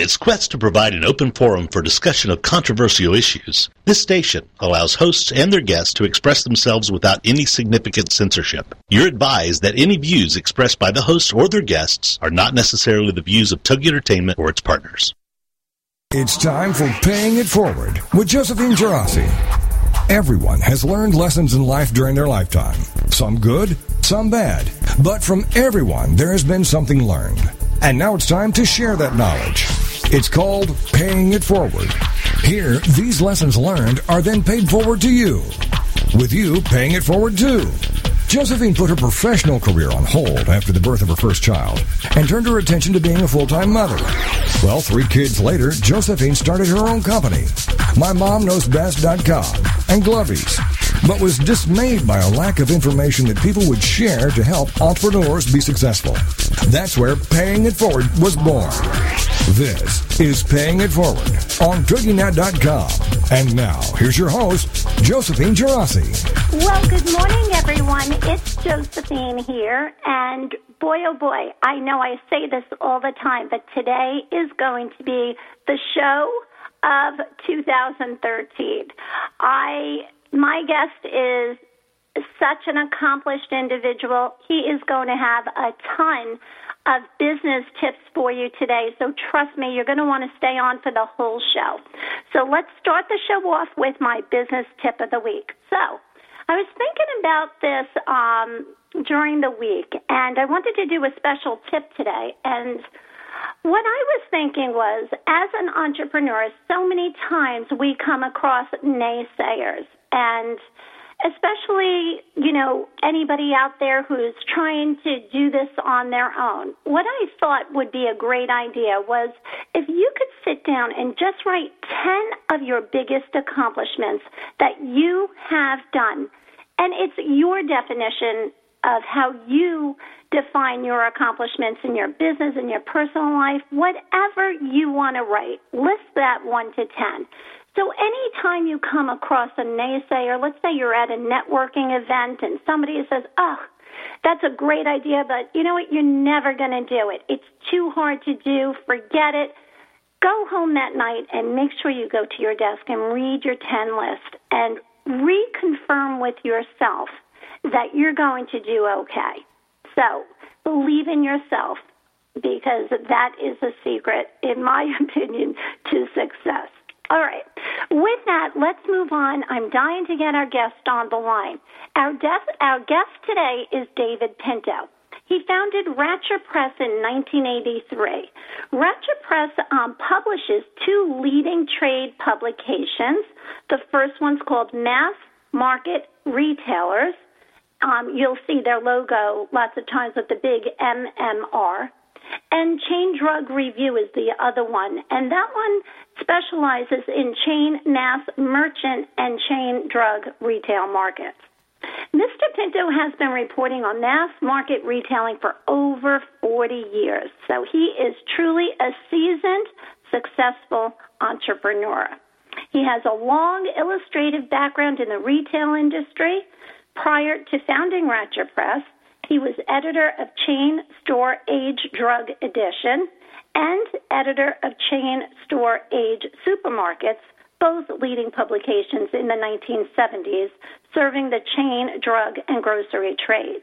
Its quest to provide an open forum for discussion of controversial issues, this station allows hosts and their guests to express themselves without any significant censorship. You're advised that any views expressed by the hosts or their guests are not necessarily the views of Tug Entertainment or its partners. It's time for Paying It Forward with Josephine Girassi. Everyone has learned lessons in life during their lifetime. Some good, some bad. But from everyone, there has been something learned. And now it's time to share that knowledge. It's called Paying It Forward. Here, these lessons learned are then paid forward to you, with you paying it forward too. Josephine put her professional career on hold after the birth of her first child and turned her attention to being a full-time mother. Well, three kids later, Josephine started her own company, MyMomKnowsBest.com and Glovies, but was dismayed by a lack of information that people would share to help entrepreneurs be successful. That's where Paying It Forward was born. This is Paying It Forward on TogiNet.com. And now, here's your host, Josephine Girassi. Well, good morning, everyone. It's Josephine here. And boy, oh boy, I know I say this all the time, but today is going to be the show of 2013. I, my guest is such an accomplished individual. He is going to have a ton of business tips for you today. So trust me, you're going to want to stay on for the whole show. So let's start the show off with my business tip of the week. So I was thinking about this um, during the week, and I wanted to do a special tip today. And what I was thinking was, as an entrepreneur, so many times we come across naysayers and especially, you know, anybody out there who's trying to do this on their own. What I thought would be a great idea was if you could sit down and just write 10 of your biggest accomplishments that you have done. And it's your definition of how you define your accomplishments in your business and your personal life, whatever you want to write, list that 1 to 10. So anytime you come across a naysayer, let's say you're at a networking event and somebody says, "Oh, that's a great idea, but you know what? You're never going to do it. It's too hard to do. Forget it." Go home that night and make sure you go to your desk and read your 10 list and reconfirm with yourself that you're going to do okay. So, believe in yourself because that is a secret, in my opinion, to success. All right. With that, let's move on. I'm dying to get our guest on the line. Our, de- our guest today is David Pinto. He founded Racher Press in 1983. Racher Press um, publishes two leading trade publications. The first one's called Mass Market Retailers. Um, you'll see their logo lots of times with the big MMR. And Chain Drug Review is the other one. And that one specializes in chain, mass, merchant, and chain drug retail markets. Mr. Pinto has been reporting on mass market retailing for over 40 years, so he is truly a seasoned, successful entrepreneur. He has a long illustrative background in the retail industry. Prior to founding Racher Press, he was editor of Chain Store Age Drug Edition and editor of Chain Store Age Supermarkets, both leading publications in the 1970s, serving the chain, drug, and grocery trade.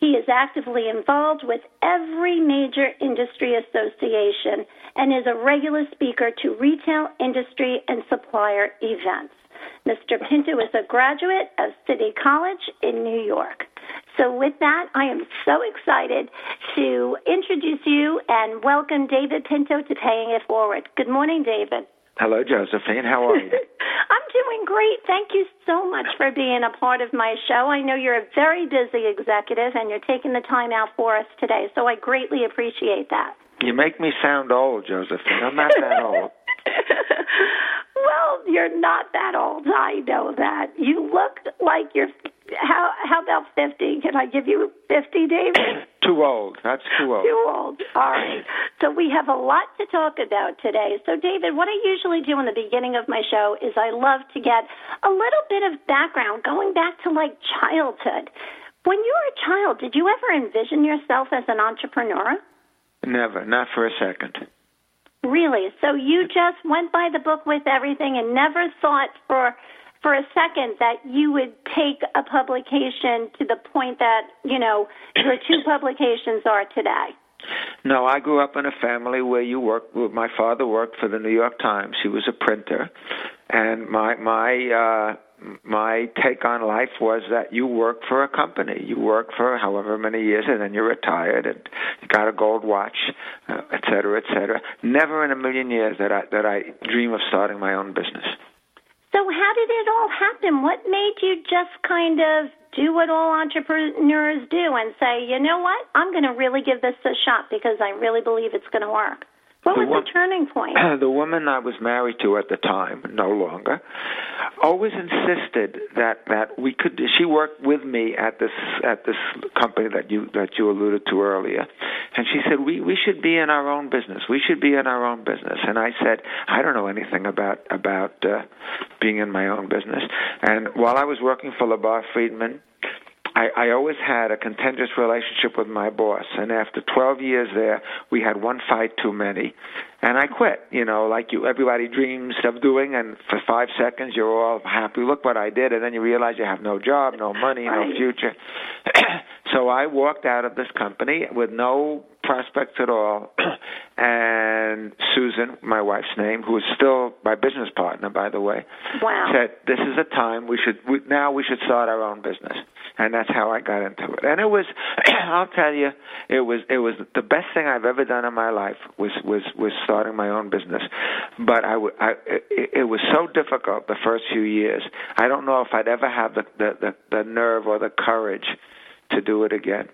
He is actively involved with every major industry association and is a regular speaker to retail, industry, and supplier events. Mr. Pinto is a graduate of City College in New York. So, with that, I am so excited to introduce you and welcome David Pinto to Paying It Forward. Good morning, David. Hello, Josephine. How are you? I'm doing great. Thank you so much for being a part of my show. I know you're a very busy executive and you're taking the time out for us today, so I greatly appreciate that. You make me sound old, Josephine. I'm not that old. well, you're not that old. I know that. You look like you're how how about fifty? Can I give you fifty, David? too old. That's too old. Too old. All right. So we have a lot to talk about today. So David, what I usually do in the beginning of my show is I love to get a little bit of background going back to like childhood. When you were a child, did you ever envision yourself as an entrepreneur? Never, not for a second. Really? So you just went by the book with everything and never thought for for a second that you would take a publication to the point that, you know, your two publications are today. No, I grew up in a family where you worked. My father worked for the New York Times. He was a printer, and my my uh, my take on life was that you work for a company. You work for however many years, and then you're retired and you got a gold watch, uh, et cetera, et cetera. Never in a million years that I that I dream of starting my own business. So how did it all happen? What made you just kind of do what all entrepreneurs do and say, you know what, I'm going to really give this a shot because I really believe it's going to work? What was the, the turning point? The woman I was married to at the time, no longer, always insisted that that we could. She worked with me at this at this company that you that you alluded to earlier, and she said we we should be in our own business. We should be in our own business. And I said I don't know anything about about uh, being in my own business. And while I was working for LeBar Friedman I, I always had a contentious relationship with my boss, and after 12 years there, we had one fight too many, and I quit. You know, like you, everybody dreams of doing, and for five seconds you're all happy. Look what I did, and then you realize you have no job, no money, no future. so I walked out of this company with no prospects at all. and Susan, my wife's name, who is still my business partner, by the way, wow. said, "This is a time we should we, now we should start our own business." And that's how I got into it. And it was, I'll tell you, it was it was the best thing I've ever done in my life was was was starting my own business. But I, I it, it was so difficult the first few years. I don't know if I'd ever have the the the, the nerve or the courage to do it again.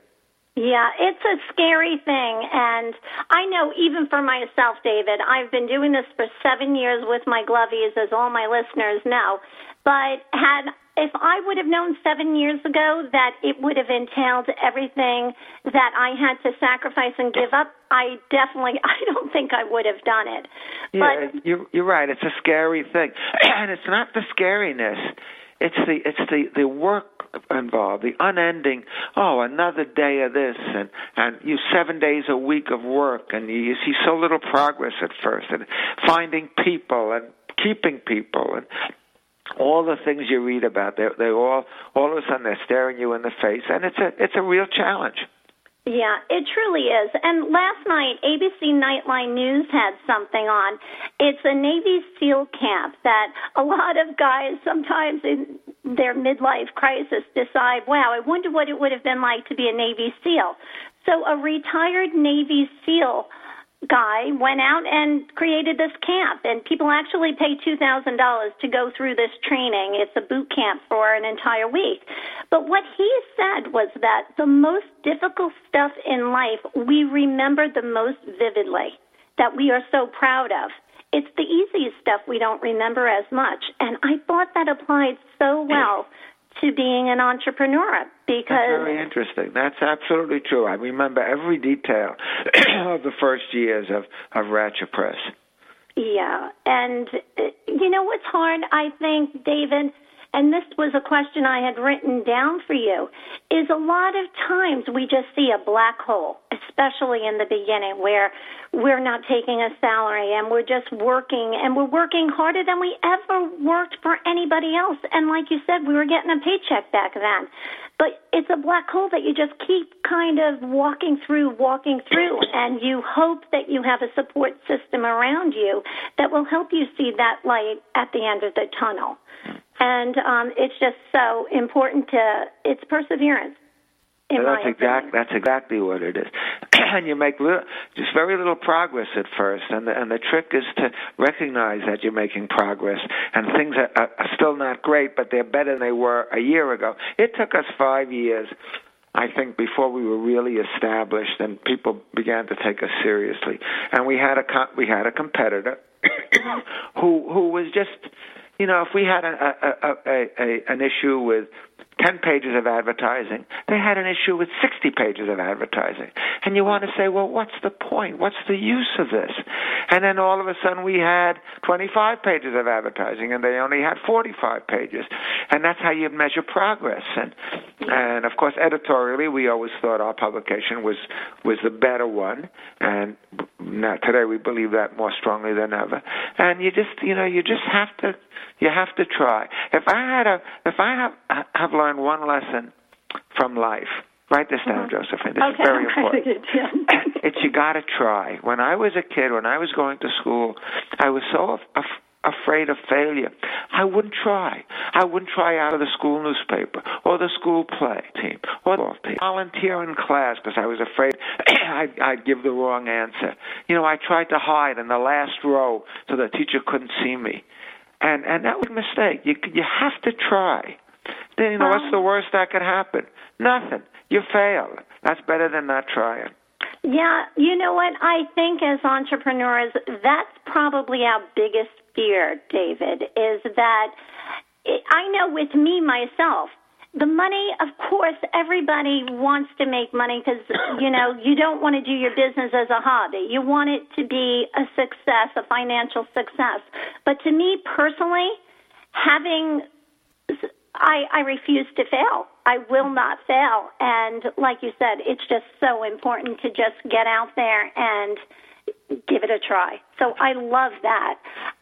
Yeah, it's a scary thing. And I know even for myself, David, I've been doing this for seven years with my glovies, as all my listeners know. But had if I would have known seven years ago that it would have entailed everything that I had to sacrifice and give up, I definitely, I don't think I would have done it. Yeah, but, you're, you're right. It's a scary thing, and it's not the scariness. It's the it's the the work involved, the unending. Oh, another day of this, and and you seven days a week of work, and you, you see so little progress at first, and finding people and keeping people and all the things you read about, they they all all of a sudden they're staring you in the face, and it's a it's a real challenge. Yeah, it truly is. And last night, ABC Nightline News had something on. It's a Navy SEAL camp that a lot of guys sometimes in their midlife crisis decide, wow, I wonder what it would have been like to be a Navy SEAL. So a retired Navy SEAL guy went out and created this camp and people actually pay $2,000 to go through this training. It's a boot camp for an entire week. But what he said was that the most difficult stuff in life we remember the most vividly, that we are so proud of. It's the easiest stuff we don't remember as much. And I thought that applied so well to being an entrepreneur because That's very interesting. That's absolutely true. I remember every detail of the first years of of Racher Press. Yeah, and uh, you know what's hard? I think, David, and this was a question I had written down for you, is a lot of times we just see a black hole, especially in the beginning where we're not taking a salary and we're just working and we're working harder than we ever worked for anybody else. And like you said, we were getting a paycheck back then. But it's a black hole that you just keep kind of walking through, walking through, and you hope that you have a support system around you that will help you see that light at the end of the tunnel and um, it's just so important to it's perseverance. In that's exactly That's exactly what it is, and you make little, just very little progress at first, and the, and the trick is to recognize that you're making progress, and things are, are still not great, but they're better than they were a year ago. It took us five years I think before we were really established and people began to take us seriously. And we had a we had a competitor who who was just you know, if we had a, a, a, a, an issue with 10 pages of advertising. They had an issue with 60 pages of advertising. And you want to say, well, what's the point? What's the use of this? And then all of a sudden we had 25 pages of advertising and they only had 45 pages. And that's how you measure progress. And, and of course, editorially, we always thought our publication was, was the better one. And now today we believe that more strongly than ever. And you just, you know, you just have to, you have to try. If I had a, if I have, have learned one lesson from life, Write this down, mm-hmm. Josephine. This okay, is very important. It, yeah. it's you got to try. When I was a kid, when I was going to school, I was so af- afraid of failure. I wouldn't try. I wouldn't try out of the school newspaper or the school play team or the team. volunteer in class because I was afraid I'd, I'd give the wrong answer. You know, I tried to hide in the last row so the teacher couldn't see me, and and that was a mistake. You you have to try. Then you know what's the worst that could happen? Nothing. You fail. That's better than not trying. Yeah, you know what? I think as entrepreneurs, that's probably our biggest fear, David, is that I know with me myself, the money, of course, everybody wants to make money because, you know, you don't want to do your business as a hobby. You want it to be a success, a financial success. But to me personally, having I, I refuse to fail. I will not fail. And like you said, it's just so important to just get out there and give it a try. So I love that.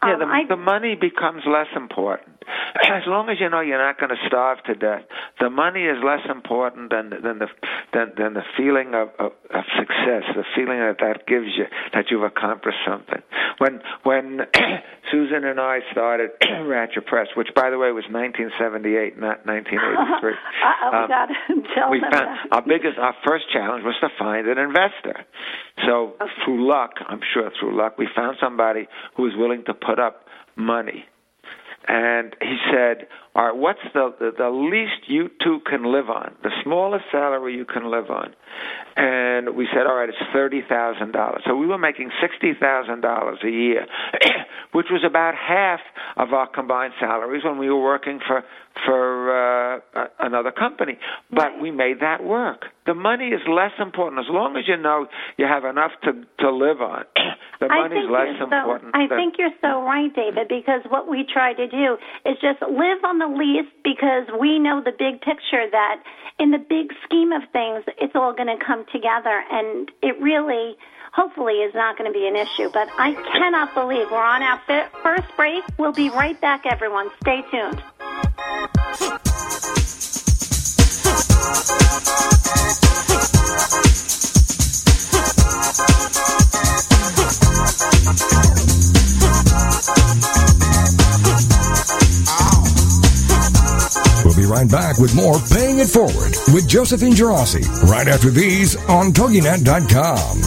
Yeah, the, um, I, the money becomes less important. As long as you know you're not going to starve to death, the money is less important than than the than, than the feeling of, of, of success, the feeling that that gives you that you've accomplished something. When when Susan and I started Racher Press, which by the way was 1978, not 1983. oh um, God, tell we found that. our biggest, our first challenge was to find an investor. So okay. through luck, I'm sure through luck, we found somebody who was willing to put up money. And he said, "All right, what's the, the the least you two can live on? The smallest salary you can live on?" And we said, "All right, it's thirty thousand dollars." So we were making sixty thousand dollars a year, which was about half of our combined salaries when we were working for for uh, another company. But we made that work. The money is less important as long as you know you have enough to to live on. the money is less important. I than, think you're so right, David, because what we try to do is just live on the least because we know the big picture that in the big scheme of things, it's all going to come together, and it really hopefully is not going to be an issue. But I cannot believe we're on our first break. We'll be right back, everyone. Stay tuned. right back with more Paying It Forward with Josephine Girassi right after these on TogiNet.com.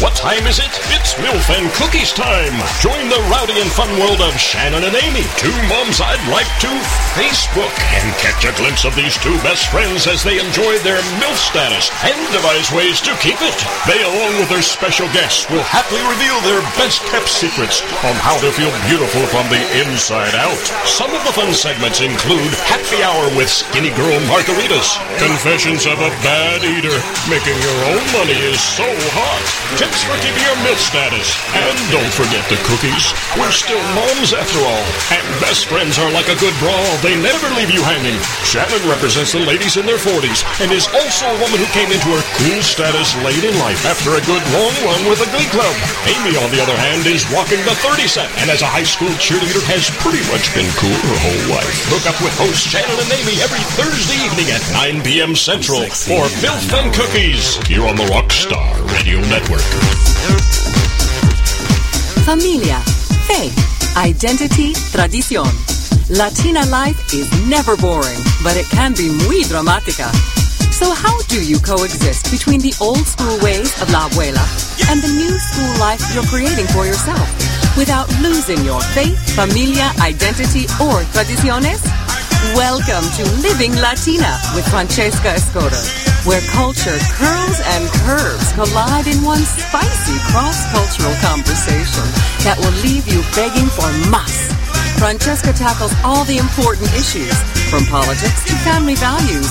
What time is it? MILF and Cookies time. Join the rowdy and fun world of Shannon and Amy, two moms I'd like to Facebook, and catch a glimpse of these two best friends as they enjoy their MILF status and devise ways to keep it. They, along with their special guests, will happily reveal their best kept secrets on how to feel beautiful from the inside out. Some of the fun segments include Happy Hour with Skinny Girl Margaritas, Confessions of a Bad Eater, Making Your Own Money is So Hot, tips for keeping your MILF status. And don't forget the cookies. We're still moms after all. And best friends are like a good brawl. They never leave you hanging. Shannon represents the ladies in their 40s and is also a woman who came into her cool status late in life after a good long run with a glee club. Amy, on the other hand, is walking the 30 set and as a high school cheerleader has pretty much been cool her whole life. Hook up with hosts Shannon and Amy every Thursday evening at 9 p.m. Central for MILF and Cookies here on the Rockstar Radio Network. Familia, fe, identity, tradición. Latina life is never boring, but it can be muy dramática. So how do you coexist between the old school ways of la abuela and the new school life you're creating for yourself without losing your faith, familia, identity, or tradiciones? Welcome to Living Latina with Francesca Escoda, where culture curls and curves collide in one spicy cross-cultural conversation that will leave you begging for más. Francesca tackles all the important issues, from politics to family values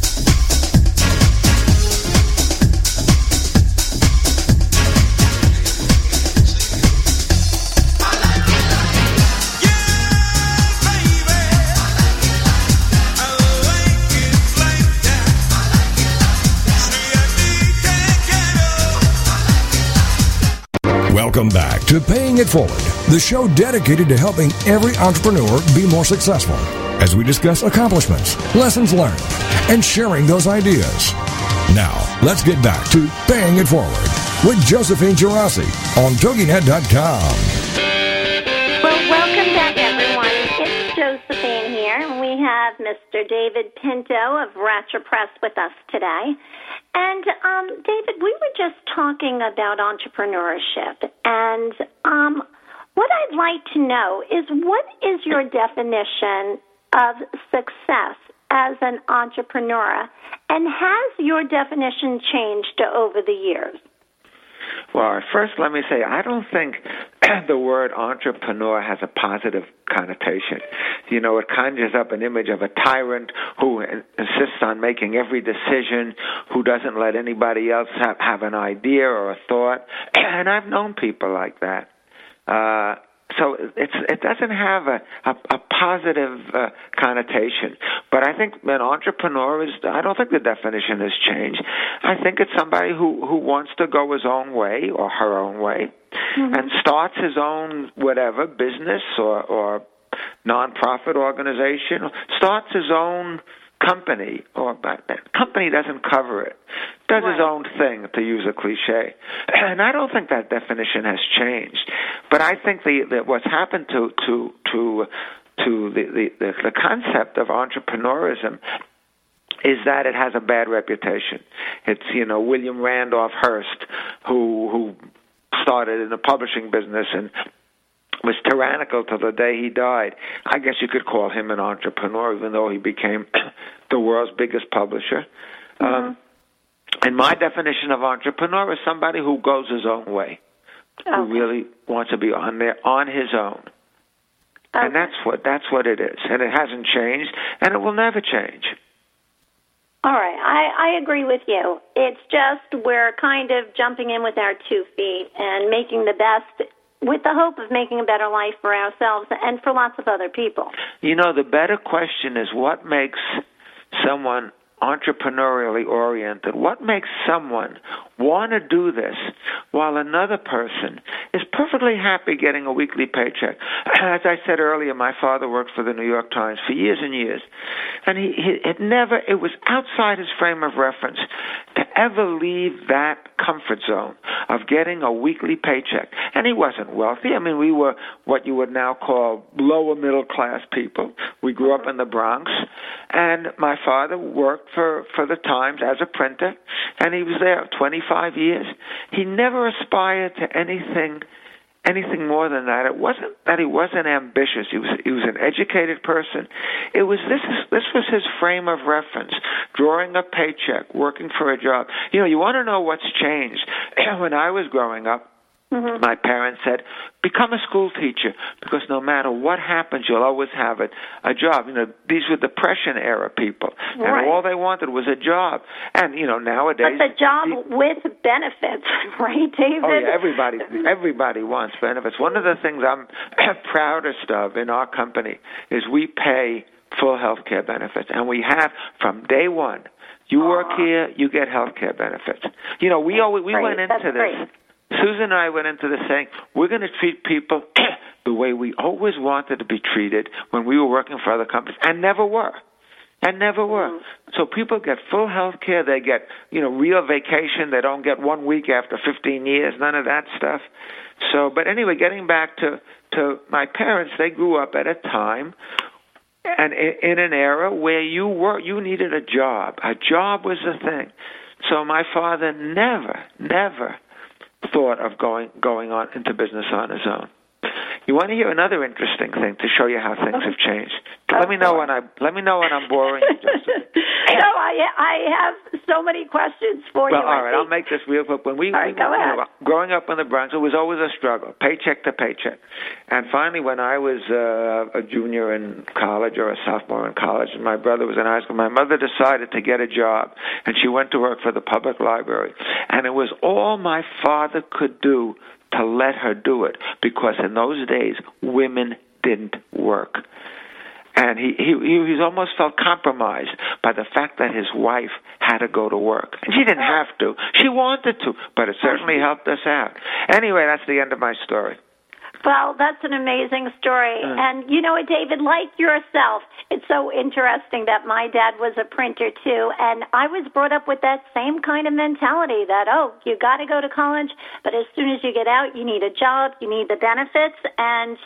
Welcome back to Paying It Forward, the show dedicated to helping every entrepreneur be more successful as we discuss accomplishments, lessons learned, and sharing those ideas. Now, let's get back to Paying It Forward with Josephine Girassi on TogiNet.com. Well, welcome back, everyone. It's Josephine here, and we have Mr. David Pinto of Racher Press with us today. And um, David, we were just talking about entrepreneurship, and um, what I'd like to know is what is your definition of success as an entrepreneur, and has your definition changed over the years? Well, first, let me say I don't think the word entrepreneur has a positive connotation. You know, it conjures up an image of a tyrant who insists on making every decision, who doesn't let anybody else have, have an idea or a thought. And I've known people like that. Uh, so it's it doesn't have a a, a positive uh, connotation. But I think an entrepreneur is I don't think the definition has changed. I think it's somebody who who wants to go his own way or her own way, mm-hmm. and starts his own whatever business or or nonprofit organization, starts his own company oh, or company doesn't cover it does right. his own thing to use a cliche. And i don't think that definition has changed. But i think the, the what's happened to to to to the, the the the concept of entrepreneurism is that it has a bad reputation. It's you know william randolph hearst who who started in the publishing business and was tyrannical till the day he died. I guess you could call him an entrepreneur, even though he became the world's biggest publisher. Mm-hmm. Um, and my definition of entrepreneur is somebody who goes his own way, okay. who really wants to be on there on his own. Okay. And that's what that's what it is, and it hasn't changed, and it will never change. All right, I, I agree with you. It's just we're kind of jumping in with our two feet and making the best with the hope of making a better life for ourselves and for lots of other people. You know, the better question is what makes someone entrepreneurially oriented? What makes someone want to do this while another person is perfectly happy getting a weekly paycheck? As I said earlier, my father worked for the New York Times for years and years, and he, he it never it was outside his frame of reference ever leave that comfort zone of getting a weekly paycheck. And he wasn't wealthy. I mean, we were what you would now call lower middle class people. We grew up in the Bronx, and my father worked for for the Times as a printer, and he was there 25 years. He never aspired to anything anything more than that. It wasn't that he wasn't ambitious. He was he was an educated person. It was this is this was his frame of reference. Drawing a paycheck, working for a job. You know, you want to know what's changed. when I was growing up, Mm-hmm. My parents said, "Become a school teacher because no matter what happens, you'll always have a, a job." You know, these were depression era people, and right. all they wanted was a job. And you know, nowadays, but the job he, with benefits, right, David? Oh yeah, everybody, everybody wants benefits. One of the things I'm proudest of in our company is we pay full health care benefits, and we have from day one. You work here, you get health care benefits. You know, we always we great. went into That's this. Great Susan and I went into this saying, we're going to treat people the way we always wanted to be treated when we were working for other companies and never were. And never were. Mm-hmm. So people get full health care. They get, you know, real vacation. They don't get one week after 15 years. None of that stuff. So, but anyway, getting back to, to my parents, they grew up at a time and in an era where you were you needed a job. A job was the thing. So my father never, never thought of going going on into business on his own. You want to hear another interesting thing to show you how things have changed? Let me know when I let me know when I'm boring you. no, I I have so many questions for well, you. all right, I'll make this real quick. When we, all right, we go ahead. Growing up in the Bronx, it was always a struggle, paycheck to paycheck. And finally, when I was uh, a junior in college or a sophomore in college, and my brother was in high school, my mother decided to get a job, and she went to work for the public library. And it was all my father could do to let her do it because in those days women didn't work and he he he's almost felt compromised by the fact that his wife had to go to work. And she didn't have to; she wanted to, but it certainly helped us out. Anyway, that's the end of my story. Well, that's an amazing story. Mm. And you know what, David, like yourself, it's so interesting that my dad was a printer too. And I was brought up with that same kind of mentality that, oh, you got to go to college, but as soon as you get out, you need a job, you need the benefits. And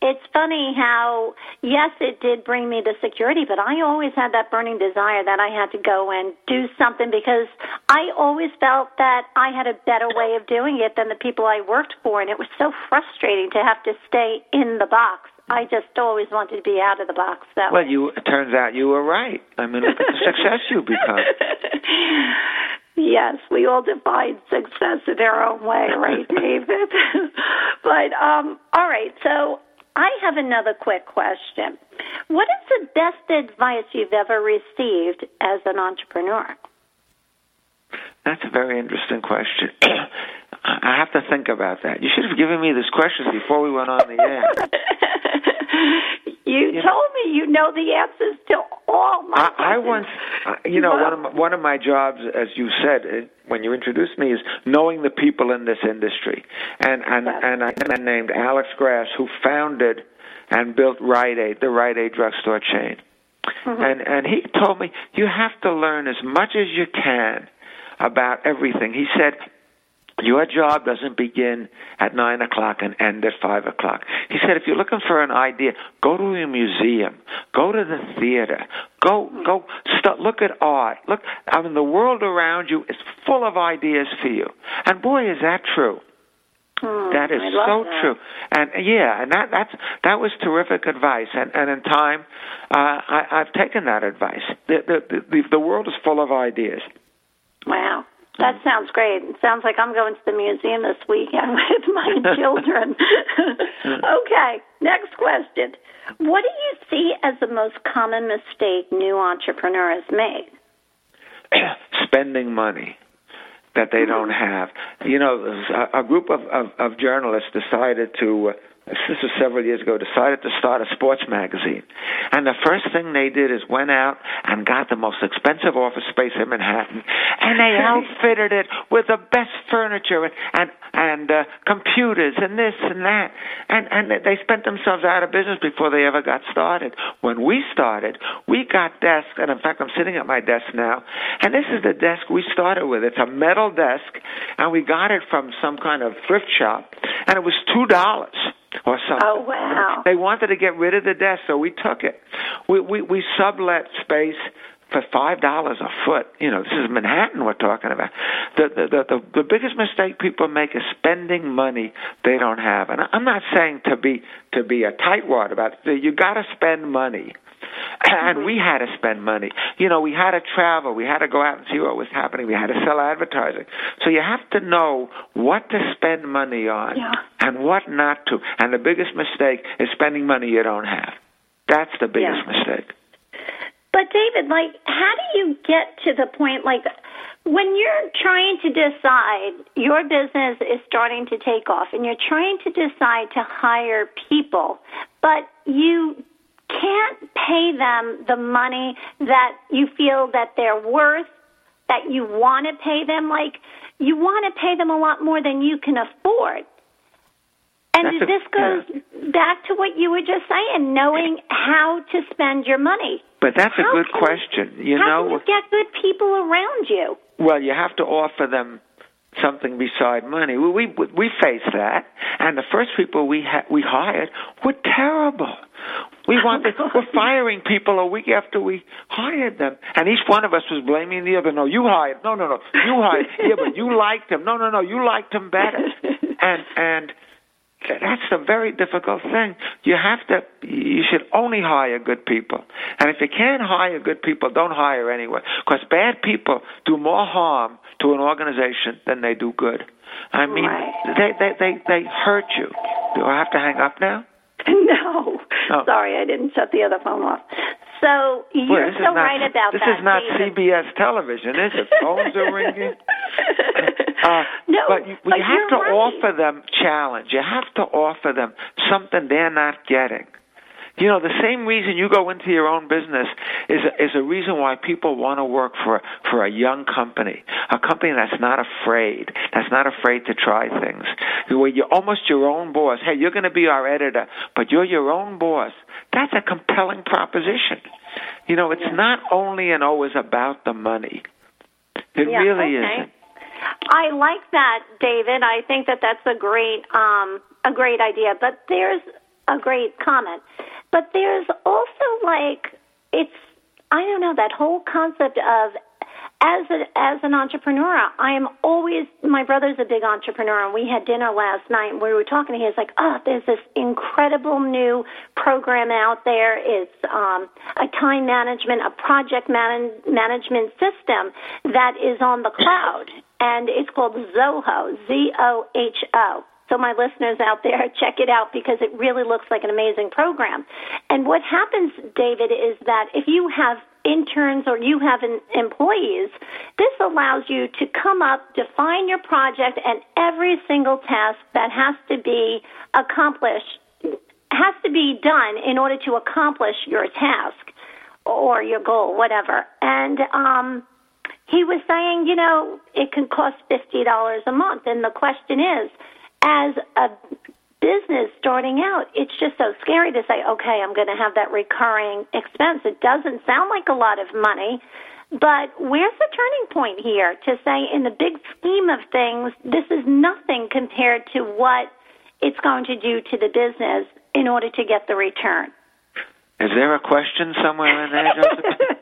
it's funny how, yes, it did bring me the security, but I always had that burning desire that I had to go and do something because I always felt that I had a better way of doing it than the people I worked for, and it was so frustrating to have to stay in the box. I just always wanted to be out of the box. That well, way. you it turns out you were right. I mean, look at the success you become. Yes, we all define success in our own way, right, David? but um, all right, so I have another quick question. What is the best advice you've ever received as an entrepreneur? That's a very interesting question. I have to think about that. You should have given me this question before we went on the air. you know- told me you know the answers to all my I, I once, uh, you know, one of my, one of my jobs, as you said uh, when you introduced me, is knowing the people in this industry. And and and I man named Alex Grass who founded and built Rite Aid, the Rite Aid drugstore chain. Mm-hmm. And and he told me you have to learn as much as you can about everything. He said your job doesn't begin at nine o'clock and end at five o'clock. He said, if you're looking for an idea, go to a museum, go to the theater, go go st- look at art. Look, I mean, the world around you is full of ideas for you. And boy, is that true. Hmm, That is so that. true, and yeah, and that that's that was terrific advice. And and in time, uh, I, I've taken that advice. The, the the the world is full of ideas. Wow. That sounds great. It sounds like I'm going to the museum this weekend with my children. okay, next question. What do you see as the most common mistake new entrepreneurs make? spending money that they mm-hmm. don't have. You know, a, a group of, of, of journalists decided to. Uh, This was several years ago, decided to start a sports magazine. And the first thing they did is went out and got the most expensive office space in Manhattan, and they outfitted it with the best furniture and and, and uh, computers and this and that. And and they spent themselves out of business before they ever got started. When we started, we got desks, and in fact, I'm sitting at my desk now, and this is the desk we started with. It's a metal desk, and we got it from some kind of thrift shop, and it was two dollars or something. Oh, wow. They wanted to get rid of the desk, so we took it. We we, we sublet space for five dollars a foot. You know, this is Manhattan we're talking about. The, the the the the biggest mistake people make is spending money they don't have. And I'm not saying to be to be a tightwad about it. You got to spend money. And we had to spend money. You know, we had to travel. We had to go out and see what was happening. We had to sell advertising. So you have to know what to spend money on Yeah. and what not to. And the biggest mistake is spending money you don't have. That's the biggest Yeah. mistake. But David, like, how do you get to the point like when you're trying to decide your business is starting to take off and you're trying to decide to hire people, but you can't pay them the money that you feel that they're worth, that you want to pay them like you want to pay them a lot more than you can afford. And That's a- this goes back to what you were just saying, knowing how to spend your money. But that's a good can- question. You how know, can you get good people around you? well, you have to offer them something beside money. We we, we faced that, and the first people we ha- we hired were terrible. We wanted, we're firing people a week after we hired them, and each one of us was blaming the other. No, you hired. No, no, no, you hired. Yeah, but you liked him. No, no, no, you liked him better. And and that's a very difficult thing. You have to, you should only hire good people. And if you can't hire good people, don't hire anyway. Because bad people do more harm to an organization than they do good. I mean, Right. they, they, they, they hurt you. Do I have to hang up now? no, Oh. sorry, I didn't shut the other phone off. So you're this so not, right about that. this that. is not David. CBS television, is it? Phones are ringing. Uh, no, but you, but you have to right. offer them challenge. You have to offer them something they're not getting. You know, the same reason you go into your own business is a, is a reason why people want to work for for a young company, a company that's not afraid, that's not afraid to try things. Where you're almost your own boss. Hey, you're going to be our editor, but you're your own boss. That's a compelling proposition. You know, it's not only and always about the money. It Yeah, really okay. isn't. I like that, David. I think that that's a great um, a great idea. But there's a great comment. But there's also like it's I don't know that whole concept of as a, as an entrepreneur, I am always my brother's a big entrepreneur, and we had dinner last night. and We were talking, and he was like, "Oh, there's this incredible new program out there. It's um, a time management, a project man- management system that is on the cloud, and it's called Zoho, Z O H O." So my listeners out there, check it out because it really looks like an amazing program. And what happens, David, is that if you have interns or you have employees, this allows you to come up, define your project, and every single task that has to be accomplished has to be done in order to accomplish your task or your goal, whatever. And um, he was saying, you know, it can cost fifty dollars a month, and the question is, as a business starting out, it's just so scary to say, okay, I'm going to have that recurring expense. It doesn't sound like a lot of money, but where's the turning point here to say, in the big scheme of things, this is nothing compared to what it's going to do to the business in order to get the return? Is there a question somewhere in there,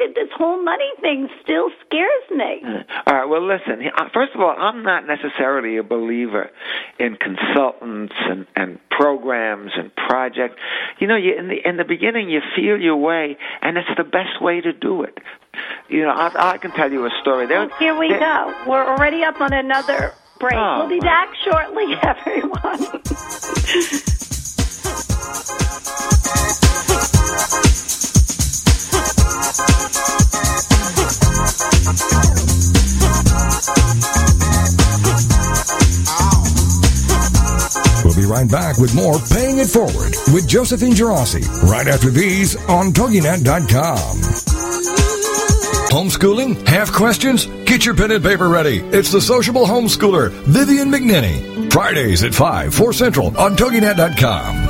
Joseph? This whole money thing still scares me. All right. Well, listen. uh, First of all, I'm not necessarily a believer in consultants and, and programs and projects. You know, you, in the in the beginning, you feel your way, and it's the best way to do it. You know, I, I can tell you a story. There, Well, here we there- go. We're already up on another break. Oh, we'll be my- back shortly, everyone. We'll be right back with more Paying It Forward with Josephine Gerasi right after these on TogiNet.com. Homeschooling? Have questions? Get your pen and paper ready. It's the sociable homeschooler, Vivian McNinney. Fridays at 5, 4 Central on TogiNet.com.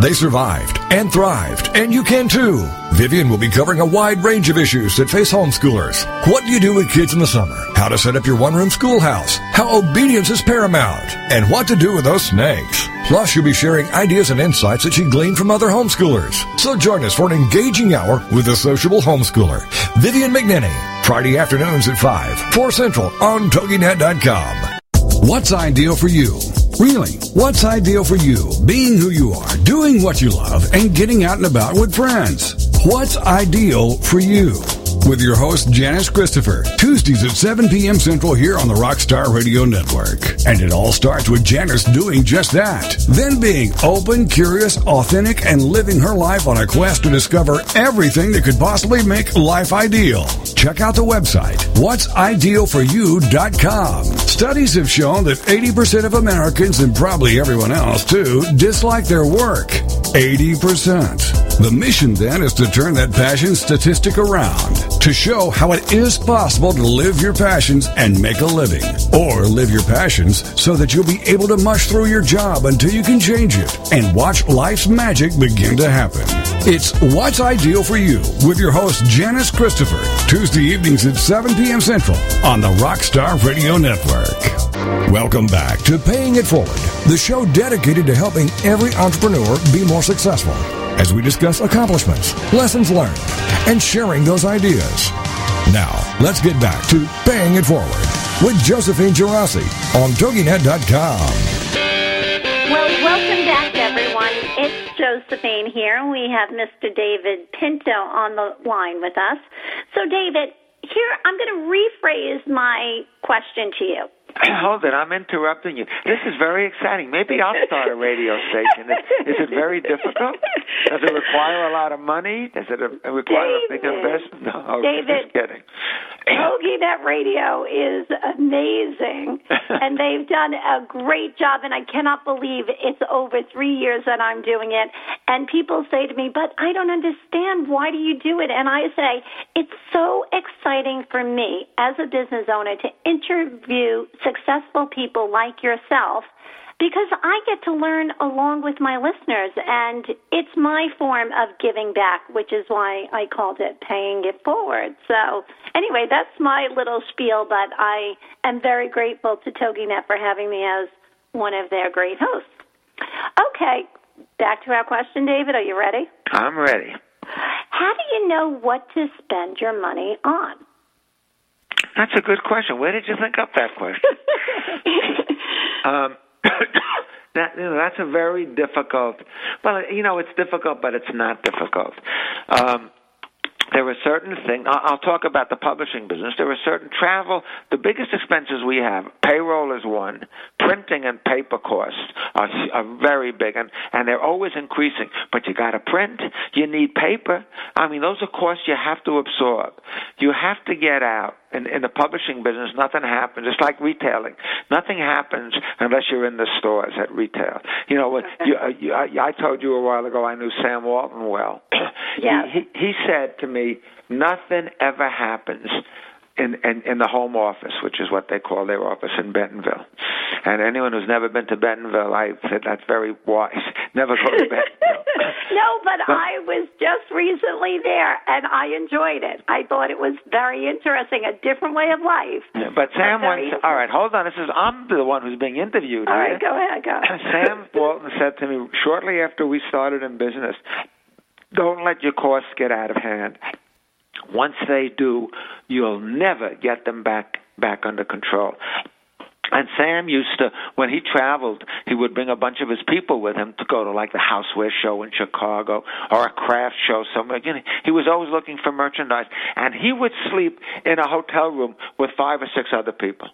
They survived and thrived, and you can too. Vivian will be covering a wide range of issues that face homeschoolers. What do you do with kids in the summer? How to set up your one-room schoolhouse? How obedience is paramount? And what to do with those snakes? Plus, you'll be sharing ideas and insights that she gleaned from other homeschoolers. So join us for an engaging hour with the sociable homeschooler, Vivian McNinney. Friday afternoons at 5, 4 Central on TogiNet.com. What's ideal for you? Really, what's ideal for you? Being who you are, doing what you love, and getting out and about with friends. What's ideal for you? With your host, Janice Christopher, Tuesdays at 7 p.m. Central here on the Rockstar Radio Network. And it all starts with Janice doing just that. Then being open, curious, authentic, and living her life on a quest to discover everything that could possibly make life ideal. Check out the website, whatsidealforyou.com. Studies have shown that 80% of Americans, and probably everyone else too, dislike their work. 80%. The mission then is to turn that passion statistic around. to show how it is possible to live your passions and make a living. Or live your passions so that you'll be able to mush through your job until you can change it and watch life's magic begin to happen. It's What's Ideal for You with your host, Janice Christopher, Tuesday evenings at 7 p.m. Central on the Rockstar Radio Network. Welcome back to Paying It Forward, the show dedicated to helping every entrepreneur be more successful as we discuss accomplishments, lessons learned, and sharing those ideas. Now, let's get back to Paying It Forward with Josephine Girassi on TogiNet.com. Well, welcome back, everyone. It's Josephine here. We have Mr. David Pinto on the line with us. So, David, here I'm going to rephrase my question to you. Hold it, I'm interrupting you. This is very exciting. Maybe I'll start a radio station. Is, is it very difficult? Does it require a lot of money? Does it uh, require David, a big investment? No, David, just kidding. TogiNet Radio is amazing, and they've done a great job. And I cannot believe it's over three years that I'm doing it. And people say to me, "But I don't understand. Why do you do it?" And I say, "It's so exciting for me as a business owner to interview successful people like yourself." Because I get to learn along with my listeners, and it's my form of giving back, which is why I called it paying it forward. So, anyway, that's my little spiel, but I am very grateful to TogiNet for having me as one of their great hosts. Okay, back to our question, David. Are you ready? I'm ready. How do you know what to spend your money on? That's a good question. Where did you think up that question? um, that you know, that's a very difficult. Well, you know, it's difficult, but it's not difficult. Um, there are certain things. I'll talk about the publishing business. There are certain travel. The biggest expenses we have, payroll is one. Printing and paper costs are, are very big, and and they're always increasing. But you got to print. You need paper. I mean, those are costs you have to absorb. You have to get out. In, in the publishing business, nothing happens. It's like retailing. Nothing happens unless you're in the stores at retail. You know, you, uh, you, I, I told you a while ago I knew Sam Walton well. Yeah. He, he, he said to me, nothing ever happens in, in in the home office, which is what they call their office in Bentonville. And anyone who's never been to Bentonville, I said that's very wise. Never go to Bentonville. no, but I was just recently there and I enjoyed it. I thought it was very interesting, a different way of life. Yeah, but Sam once. All right, hold on. This is I'm the one who's being interviewed. All right, go ahead, go. Sam Walton said to me shortly after we started in business, don't let your costs get out of hand. Once they do, you'll never get them back back under control. And Sam used to, when he traveled, he would bring a bunch of his people with him to go to like the houseware show in Chicago or a craft show somewhere. You know, he was always looking for merchandise, and he would sleep in a hotel room with five or six other people.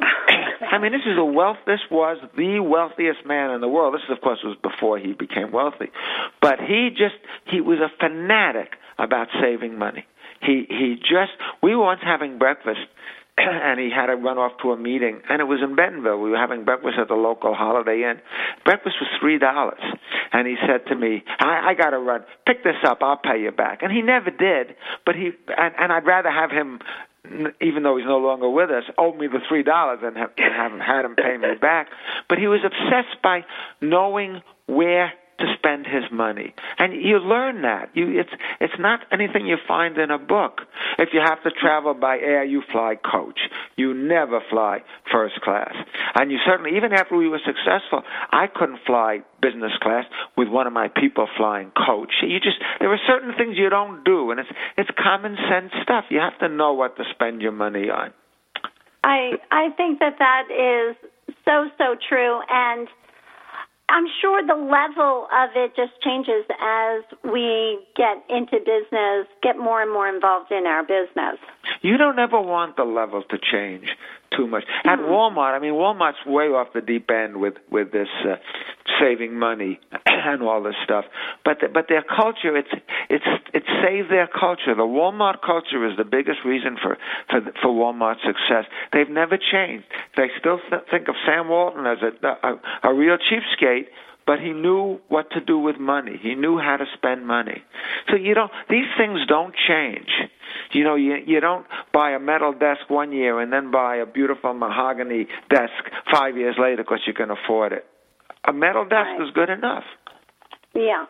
I mean, this is a wealth. This was the wealthiest man in the world. This, of course, was before he became wealthy, but he just he was a fanatic about saving money. He he just we were once having breakfast. And he had to run off to a meeting, and it was in Bentonville. We were having breakfast at the local Holiday Inn. Breakfast was three dollars, and he said to me, "I, I got to run. Pick this up. I'll pay you back." And he never did. But he and, and I'd rather have him even though he's no longer with us, owed me the three dollars and have, haven't had him pay me back. But he was obsessed by knowing where to spend his money, and you learn that. You, it's it's not anything you find in a book. If you have to travel by air, you fly coach. You never fly first class, and you certainly even after we were successful, I couldn't fly business class with one of my people flying coach. You just there are certain things you don't do, and it's it's common sense stuff. You have to know what to spend your money on. I I think that that is so so true, and I'm sure the level of it just changes as we get into business, get more and more involved in our business. You don't ever want the level to change too much. At Walmart, I mean, Walmart's way off the deep end with with this uh, saving money and all this stuff. But the, but their culture, it's it's it saved their culture. The Walmart culture is the biggest reason for for for Walmart's success. They've never changed. They still th- think of Sam Walton as a a, a real cheapskate but he knew what to do with money. He knew how to spend money. So you don't these things don't change. You know, you you don't buy a metal desk one year and then buy a beautiful mahogany desk five years later because you can afford it. A metal desk Right. is good enough. Yeah.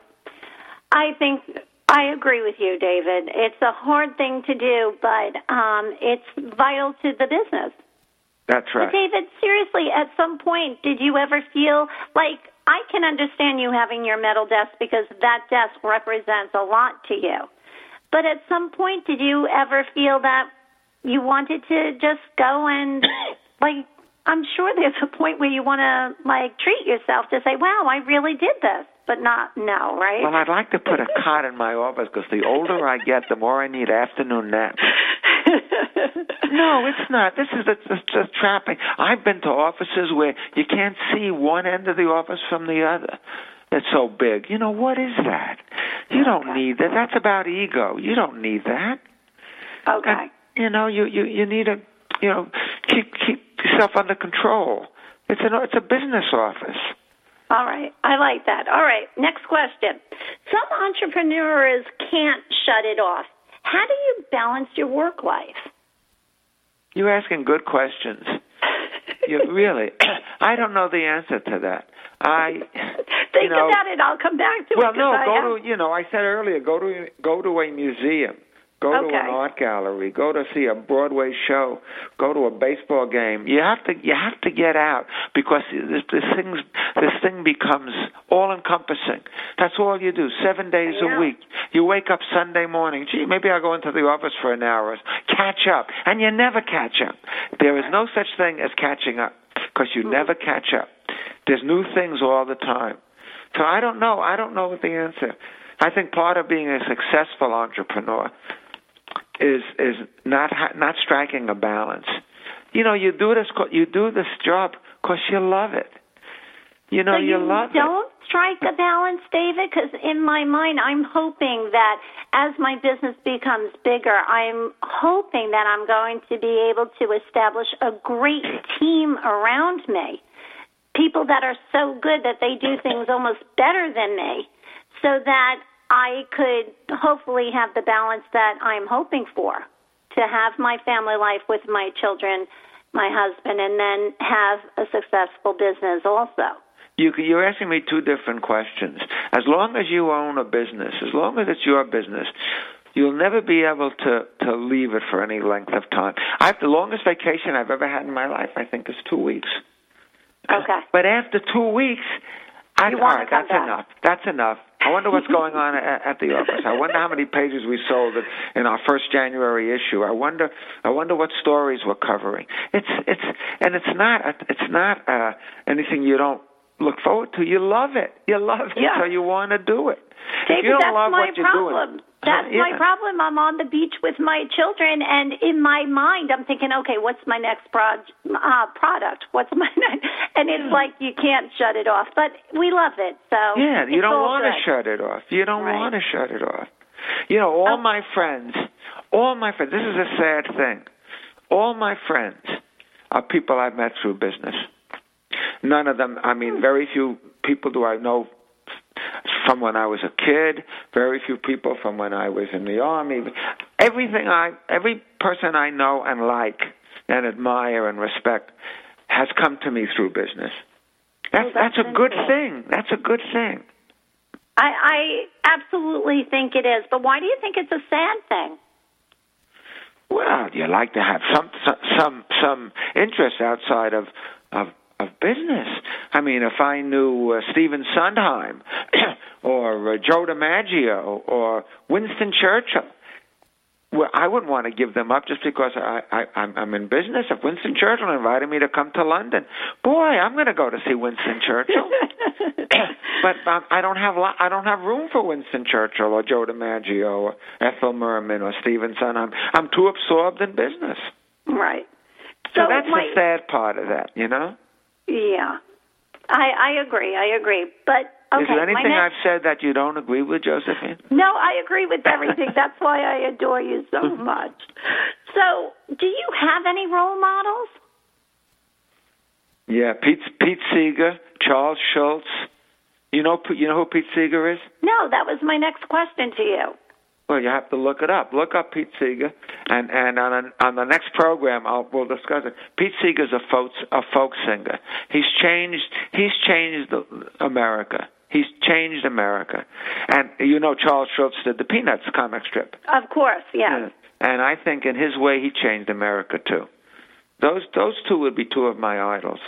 I think I agree with you, David. It's a hard thing to do, but um, it's vital to the business. That's But right. David, seriously, at some point, did you ever feel like I can understand you having your metal desk because that desk represents a lot to you. But at some point, did you ever feel that you wanted to just go and, like, I'm sure there's a point where you want to, like, treat yourself to say, wow, I really did this, but not no, right? Well, I'd like to put a cot in my office because the older I get, the more I need afternoon naps. No, it's not. This is it's just, just trapping. I've been to offices where you can't see one end of the office from the other. It's so big. You know what is that? You don't need that. That's about ego. You don't need that. okay. And, you know, you you you need to, you know, keep keep yourself under control. It's an it's a business office. All right. I like that. All right. Next question. Some entrepreneurs can't shut it off. How do you balance your work life? You're asking good questions. You really, I don't know the answer to that. I Think you know, about it. I'll come back to it. Well, it. 'cause no, I go have- to you know. I said earlier, go to go to a museum, go to an art gallery, go to see a Broadway show, go to a baseball game. You have to you have to get out because this this things this thing becomes all encompassing. That's all you do, seven days know. a week. You wake up Sunday morning. Gee, maybe I'll go into the office for an hour, catch up, and you never catch up. There is no such thing as catching up because you hmm. never catch up. There's new things all the time. So I don't know. I don't know what the answer. I think part of being a successful entrepreneur is is not ha- not striking a balance. You know, you do this co- you do this job because you love it. You know, so you, you love don't strike a balance, David? Because in my mind, I'm hoping that as my business becomes bigger, I'm hoping that I'm going to be able to establish a great team around me. People that are so good that they do things almost better than me, so that I could hopefully have the balance that I'm hoping for to have my family life with my children, my husband, and then have a successful business also. You, you're asking me two different questions. As long as you own a business, as long as it's your business, you'll never be able to to leave it for any length of time. I've the longest vacation I've ever had in my life. I think is two weeks. Okay. But after two weeks, I all right, that's back. enough. That's enough. I wonder what's going on at, at the office. I wonder how many pages we sold in our first January issue. I wonder. I wonder what stories we're covering. It's it's and it's not it's not uh, anything you don't look forward to. You love it. You love it, Yeah. so you want to do it. David, that's my problem. doing, That's my yeah. problem. I'm on the beach with my children, and in my mind, I'm thinking, okay, what's my next prod, uh, product? What's my next? And it's like you can't shut it off, but we love it. So Yeah, you don't want to shut it off. You don't Right. want to shut it off. You know, all my friends, all my friends, this is a sad thing. All my friends are people I've met through business. None of them, I mean, very few people do I know from when I was a kid, very few people from when I was in the army. Everything I, every person I know and like and admire and respect has come to me through business. That's, Oh, that's that's a good thing. That's a good thing. I, I absolutely think it is, but why do you think it's a sad thing? Well, you like to have some some some interest outside of of of business. I mean, if I knew uh, Stephen Sondheim or uh, Joe DiMaggio or Winston Churchill, well, I wouldn't want to give them up just because I, I I'm, I'm in business. If Winston Churchill invited me to come to London, boy, I'm going to go to see Winston Churchill. but um, I don't have lo- I don't have room for Winston Churchill or Joe DiMaggio or Ethel Merman or Stephen Sondheim. I'm too absorbed in business. right. So, So that's my, the sad part of that, you know. Yeah, I I agree. I agree. But okay, is there anything next... I've said that you don't agree with, Josephine? No, I agree with everything. That's why I adore you so mm-hmm. much. So, do you have any role models? Yeah, Pete Pete Seeger, Charles Schulz. You know you know who Pete Seeger is? No, that was my next question to you. Well, you have to look it up. Look up Pete Seeger, and and on on the next program, I'll we'll discuss it. Pete Seeger's a folk a folk singer. He's changed. He's changed America. He's changed America, and you know Charles Schulz did the Peanuts comic strip. Of course, yeah. yeah. And I think in his way, he changed America too. Those those two would be two of my idols.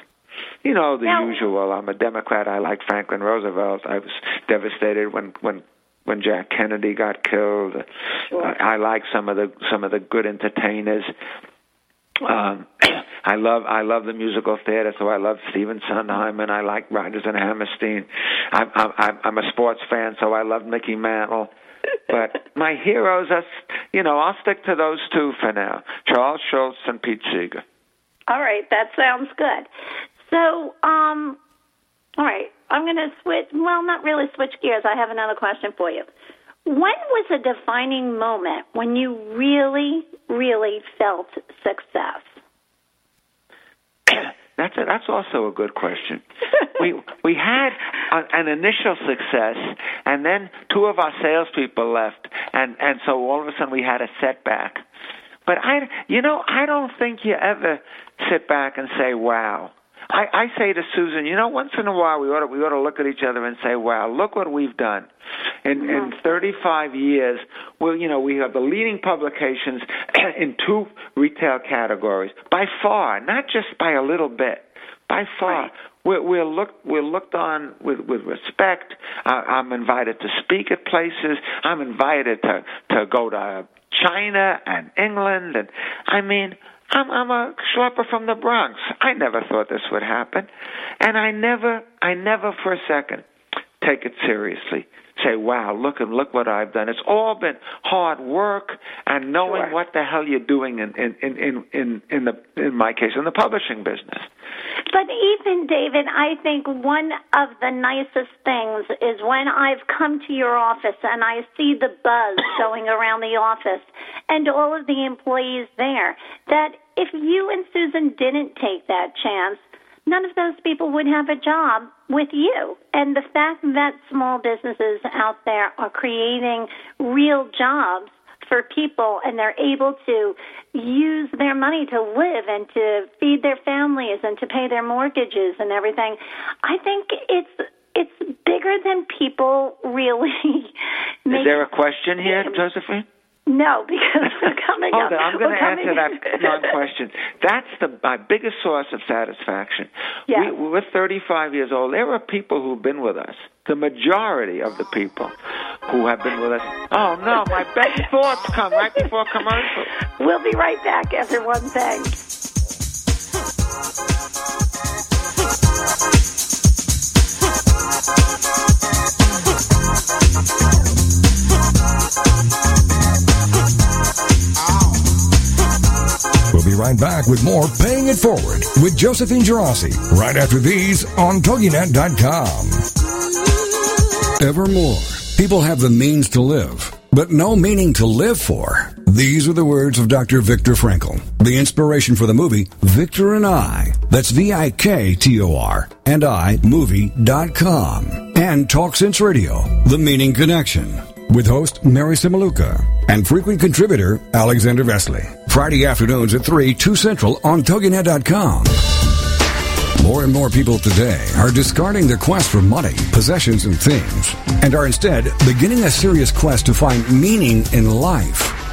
You know the Now- usual. I'm a Democrat. I like Franklin Roosevelt. I was devastated when when when Jack Kennedy got killed. I, I like some of the some of the good entertainers. Um, I love I love the musical theater, so I love Stephen Sondheim and I like Rodgers and Hammerstein. I'm I'm I'm a sports fan, so I love Mickey Mantle. But my heroes are, you know, I'll stick to those two for now: Charles Schulz and Pete Seeger. All right, that sounds good. So, um, all right, I'm going to switch. Well, not really switch gears. I have another question for you. When was a defining moment when you really, really felt success? That's a, that's also a good question. we we had a, an initial success, and then two of our salespeople left, and and so all of a sudden we had a setback. But I, you know, I don't think you ever sit back and say, "Wow." I, I say to Susan, you know, once in a while we ought to we ought to look at each other and say, "Wow, look what we've done." In in mm-hmm. 35 years, well, you know, we have the leading publications in two retail categories by far, not just by a little bit, by far. Right. We're, we're looked we're looked on with with respect. I, I'm invited to speak at places. I'm invited to to go to China and England, and I mean, I'm I'm a schlepper from the Bronx. I never thought this would happen, and I never I never for a second take it seriously. Say, wow, look and look what I've done. It's all been hard work and knowing Sure. what the hell you're doing in in in in in, in the in my case in the publishing business. But even, David, I think one of the nicest things is when I've come to your office and I see the buzz going around the office and all of the employees there, that if you and Susan didn't take that chance, none of those people would have a job with you. And the fact that small businesses out there are creating real jobs for people and they're able to use their money to live and to feed their families and to pay their mortgages and everything. I think it's it's bigger than people really Is there a question here, Josephine? No, because we're coming Hold up. on, I'm going to answer that non-question. That's the my biggest source of satisfaction. Yeah. We, we're 35 years old. There are people who've been with us. The majority of the people who have been with us. Oh no, my best thoughts come right before commercial. We'll be right back, everyone. Thanks. be right back with more Paying It Forward with Josephine Geraci right after these on TogiNet.com. Evermore, people have the means to live, but no meaning to live for. These are the words of Dr. Viktor Frankl, the inspiration for the movie Viktor and I. That's V-I-K-T-O-R and I, movie.com. And Talk Sense Radio, The Meaning Connection with host Mary Simaluka and frequent contributor Alexander Vesely. Friday afternoons at 3, 2 Central on TogiNet.com. More and more people today are discarding their quest for money, possessions, and things, and are instead beginning a serious quest to find meaning in life.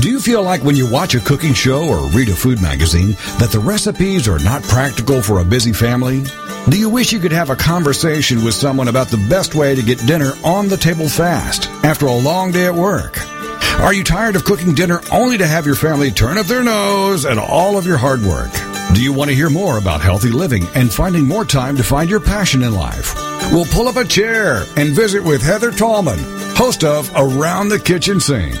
Do you feel like when you watch a cooking show or read a food magazine that the recipes are not practical for a busy family? Do you wish you could have a conversation with someone about the best way to get dinner on the table fast after a long day at work? Are you tired of cooking dinner only to have your family turn up their nose at all of your hard work? Do you want to hear more about healthy living and finding more time to find your passion in life? We'll pull up a chair and visit with Heather Tallman, host of Around the Kitchen Sink.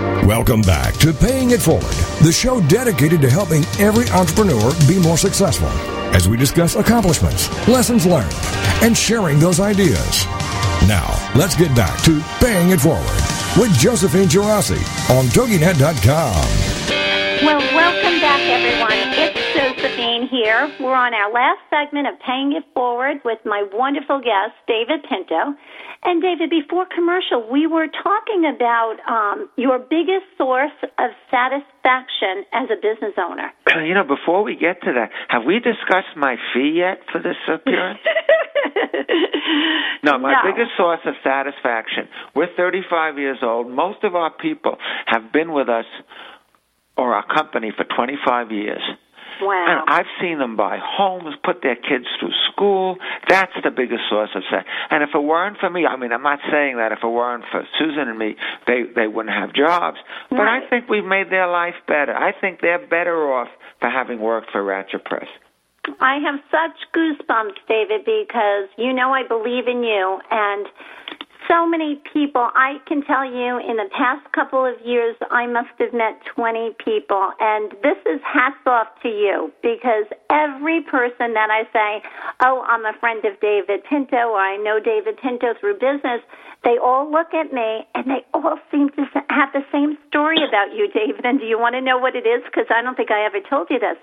Welcome back to Paying It Forward, the show dedicated to helping every entrepreneur be more successful as we discuss accomplishments, lessons learned, and sharing those ideas. Now, let's get back to Paying It Forward with Josephine Geraci on TogiNet.com. Well, welcome back, everyone. It's Josephine here. We're on our last segment of Paying It Forward with my wonderful guest, David Pinto. And David, before commercial, we were talking about um, your biggest source of satisfaction as a business owner. You know, before we get to that, have we discussed my fee yet for this appearance? no, my No. biggest source of satisfaction. We're 35 years old. Most of our people have been with us or our company for 25 years. Wow. And I've seen them buy homes, put their kids through school. That's the biggest source of sex. And if it weren't for me, I mean, I'm not saying that if it weren't for Susan and me, they they wouldn't have jobs. But I think we've made their life better. I think they're better off for having worked for Racher Press. I have such goosebumps, David, because you know I believe in you. And so many people, I can tell you in the past couple of years, I must have met 20 people. And this is hats off to you because every person that I say, oh, I'm a friend of David Pinto or I know David Pinto through business, they all look at me and they all seem to have the same story about you, David. And do you want to know what it is? Because I don't think I ever told you this.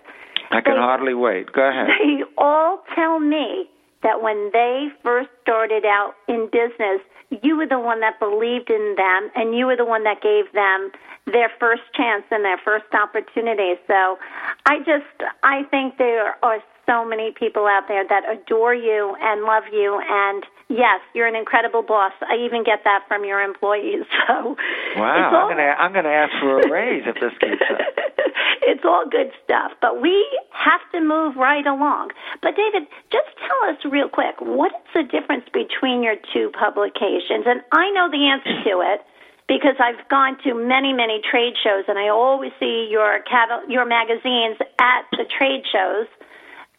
I can They- hardly wait. Go ahead. They all tell me that when they first started out in business, you were the one that believed in them and you were the one that gave them their first chance and their first opportunity. So I just, I think there are so many people out there that adore you and love you. And yes, you're an incredible boss. I even get that from your employees. So Wow, all- I'm gonna I'm gonna ask for a raise if this keeps up. it's all good stuff, but we have to move right along. But David, just tell us real quick, what is the difference between your two publications? And I know the answer to it because I've gone to many, many trade shows, and I always see your catal- your magazines at the trade shows.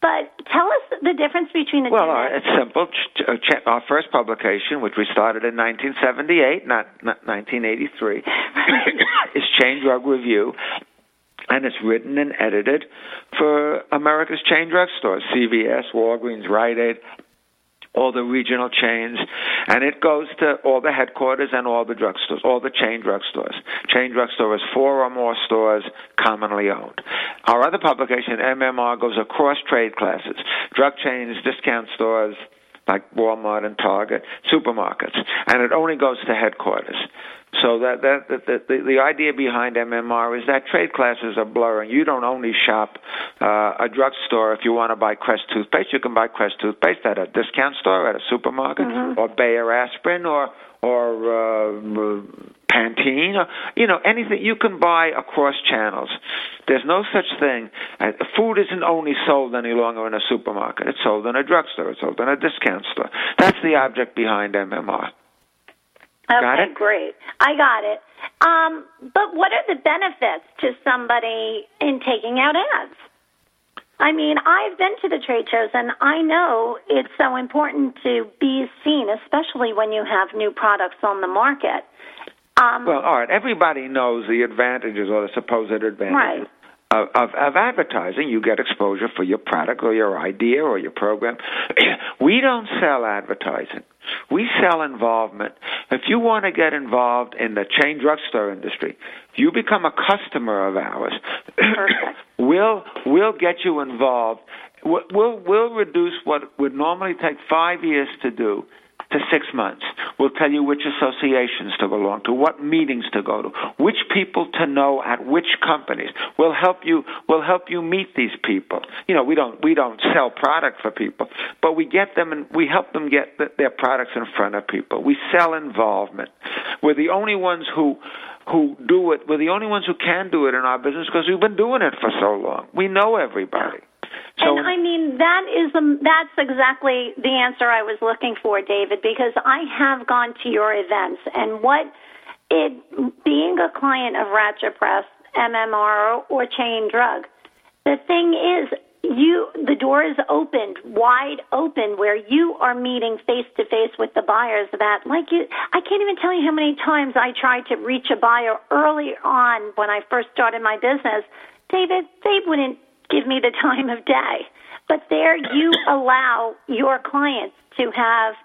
But tell us the difference between the Well, two. uh, it's simple. Ch- uh, ch- Our first publication, which we started in 1978, not, not 1983, is Chain Drug Review, and it's written and edited for America's chain drug stores: CVS, Walgreens, Rite Aid, all the regional chains, and it goes to all the headquarters and all the drugstores, all the chain drugstores. Chain drugstore is four or more stores commonly owned. Our other publication, MMR, goes across trade classes, drug chains, discount stores like Walmart and Target, supermarkets, and it only goes to headquarters. So that, that, that the, the the idea behind MMR is that trade classes are blurring. You don't only shop uh, a drugstore if you want to buy Crest toothpaste. You can buy Crest toothpaste at a discount store, at a supermarket, or Bayer aspirin, or or uh, Pantene, or you know anything you can buy across channels. There's no such thing. Uh, food isn't only sold any longer in a supermarket. It's sold in a drugstore. It's sold in a discount store. That's the object behind MMR. Okay, Got it? great. I got it. Um, but what are the benefits to somebody in taking out ads? I mean, I've been to the trade shows and I know it's so important to be seen, especially when you have new products on the market. Um, Well, all right. Everybody knows the advantages or the supposed advantages Right. of, of, of advertising. You get exposure for your product or your idea or your program. we don't sell advertising. We sell involvement. If you want to get involved in the chain drugstore industry, if you become a customer of ours, we'll we'll get you involved. We'll we'll we'll reduce what would normally take five years to do to six months. We'll tell you which associations to belong to, what meetings to go to, which people to know at which companies. We'll help you. We'll help you meet these people. You know, we don't we don't sell product for people, but we get them and we help them get th- their products in front of people. We sell involvement. We're the only ones who who do it. We're the only ones who can do it in our business because we've been doing it for so long. We know everybody. So, and I mean that is the, that's exactly the answer I was looking for, David, because I have gone to your events and what it being a client of Racher Press, MMR, or Chain Drug. The thing is, you the door is opened wide open where you are meeting face to face with the buyers that like you I can't even tell you how many times I tried to reach a buyer early on when I first started my business David they wouldn't give me the time of day but there you allow your clients to have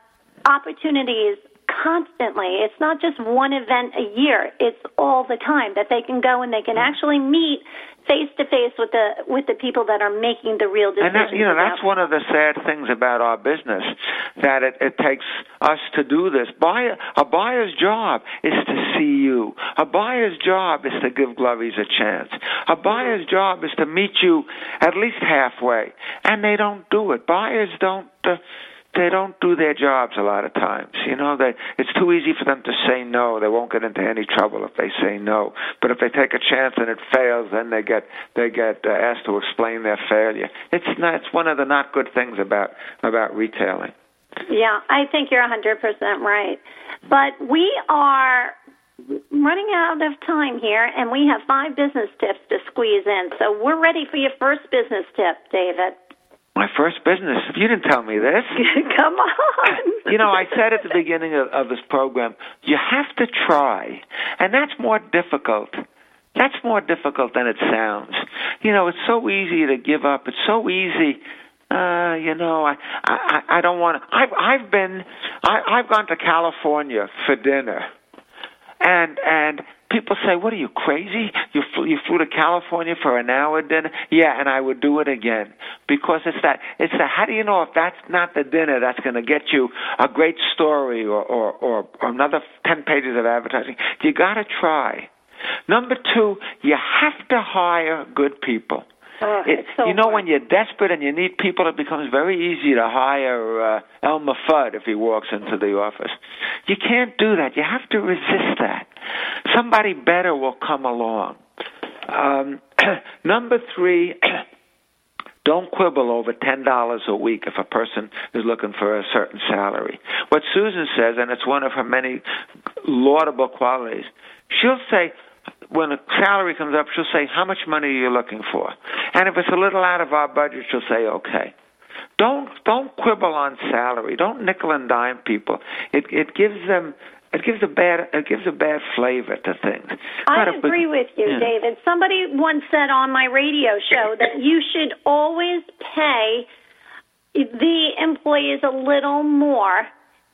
opportunities constantly. It's not just one event a year. It's all the time that they can go and they can mm. actually meet face to face with the with the people that are making the real decisions. And that, you know, that's one of the sad things about our business that it, it takes us to do this. Buyer, a buyer's job is to see you. A buyer's job is to give Glovies a chance. A buyer's job is to meet you at least halfway, and they don't do it. Buyers don't. Uh, they don't do their jobs a lot of times. You know, they it's too easy for them to say no. They won't get into any trouble if they say no. But if they take a chance and it fails, then they get they get uh, asked to explain their failure. It's not, it's one of the not good things about about retailing. Yeah, I think you're 100% right. But we are running out of time here, and we have five business tips to squeeze in. So we're ready for your first business tip, David. My first business. You didn't tell me this. Come on. you know, I said at the beginning of, of this program, you have to try, and that's more difficult. That's more difficult than it sounds. You know, it's so easy to give up. It's so easy. Uh, you know, I I I don't want to. I've I've been I I've gone to California for dinner, and and people say, "What are you crazy? You flew, you flew to California for an hour dinner?" Yeah, and I would do it again because it's that it's that. How do you know if that's not the dinner that's going to get you a great story or or, or another ten pages of advertising? You got to try. Number two, you have to hire good people. Uh, it, so you know, when you're desperate and you need people, it becomes very easy to hire uh, Elmer Fudd if he walks into the office. You can't do that. You have to resist that. Somebody better will come along. Um, number three, don't quibble over ten dollars a week if a person is looking for a certain salary. What Susan says, and it's one of her many laudable qualities, she'll say, when a salary comes up, she'll say, How much money are you looking for? And if it's a little out of our budget, she'll say, Okay. Don't don't quibble on salary. Don't nickel and dime people. It it gives them it gives a bad it gives a bad flavor to things. I agree with you, yeah. David. Somebody once said on my radio show that you should always pay the employees a little more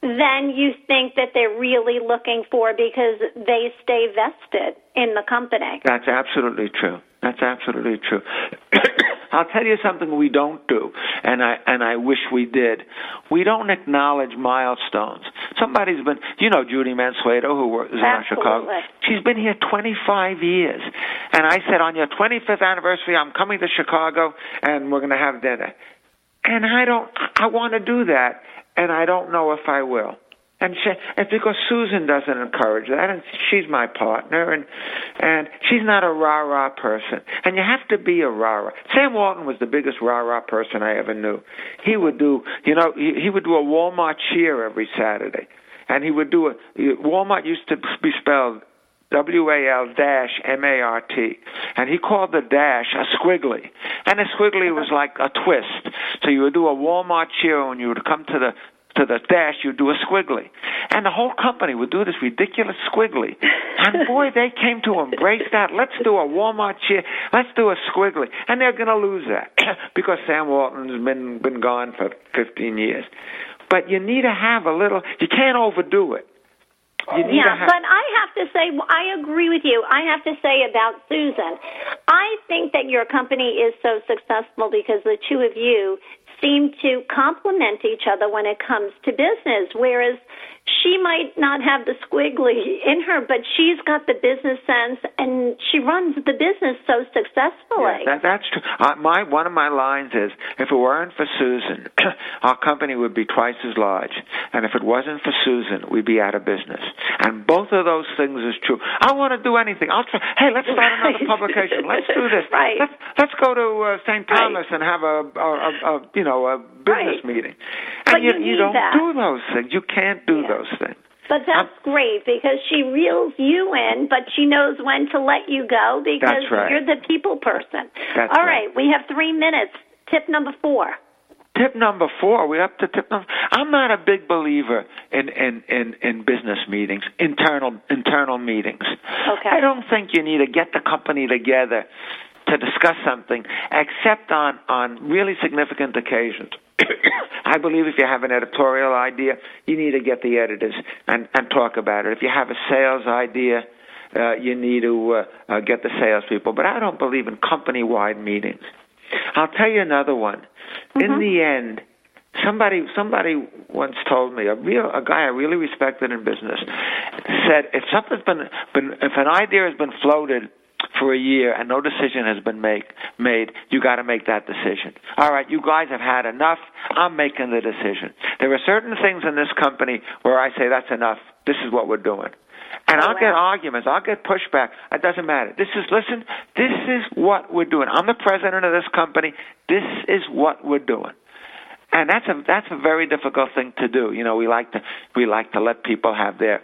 than you think that they're really looking for because they stay vested in the company. That's absolutely true. That's absolutely true. I'll tell you something we don't do, and I and I wish we did. We don't acknowledge milestones. Somebody's been, you know, Judy Mansueto, who works in Chicago. She's been here 25 years, and I said on your 25th anniversary, I'm coming to Chicago, and we're going to have dinner. And I don't. I want to do that, and I don't know if I will. And she, it's because Susan doesn't encourage that, and she's my partner, and and she's not a rah rah person. And you have to be a rah rah. Sam Walton was the biggest rah rah person I ever knew. He would do, you know, he, he would do a Walmart cheer every Saturday, and he would do a Walmart used to be spelled W A L dash M A R T. And he called the dash a squiggly. And a squiggly was like a twist. So you would do a Walmart cheer and you would come to the to the dash, you'd do a squiggly. And the whole company would do this ridiculous squiggly. And boy, they came to embrace that. Let's do a Walmart cheer. Let's do a squiggly. And they're going to lose that because Sam Walton's been, been gone for 15 years. But you need to have a little, you can't overdo it. Yeah, have, but I have to say, I agree with you. I have to say about Susan, I think that your company is so successful because the two of you seem to complement each other when it comes to business. Whereas she might not have the squiggly in her, but she's got the business sense, and she runs the business so successfully. Yeah, that, that's true. Uh, my one of my lines is, if it weren't for Susan, our company would be twice as large, and if it wasn't for Susan, we'd be out of business. And both of those things is true. I want to do anything. I'll try. Hey, let's start another publication. Let's do this. Right. Let's let's go to uh, St. Thomas and have a, a, a, a you know a business Right. meeting. But you, you need don't that. do those things. You can't do Yeah. those things. But that's great because she reels you in, but she knows when to let you go because right. you're the people person. That's All right. right, we have three minutes. Tip number four. Tip number four. We're up to tip number. I'm not a big believer in in in, in business meetings, internal internal meetings. Okay. I don't think you need to get the company together to discuss something, except on on really significant occasions. I believe if you have an editorial idea, you need to get the editors and and talk about it. If you have a sales idea. Uh, you need to uh, uh, get the salespeople, but I don't believe in company-wide meetings. I'll tell you another one. In the end, somebody somebody once told me a real a guy I really respected in business said if something's been been if an idea has been floated for a year and no decision has been make, made, you got to make that decision. All right, you guys have had enough. I'm making the decision. There are certain things in this company where I say that's enough. This is what we're doing. And Oh, I'll get arguments. I'll get pushback. It doesn't matter. This is listen. This is what we're doing. I'm the president of this company. This is what we're doing. And that's a that's a very difficult thing to do. You know, we like to we like to let people have their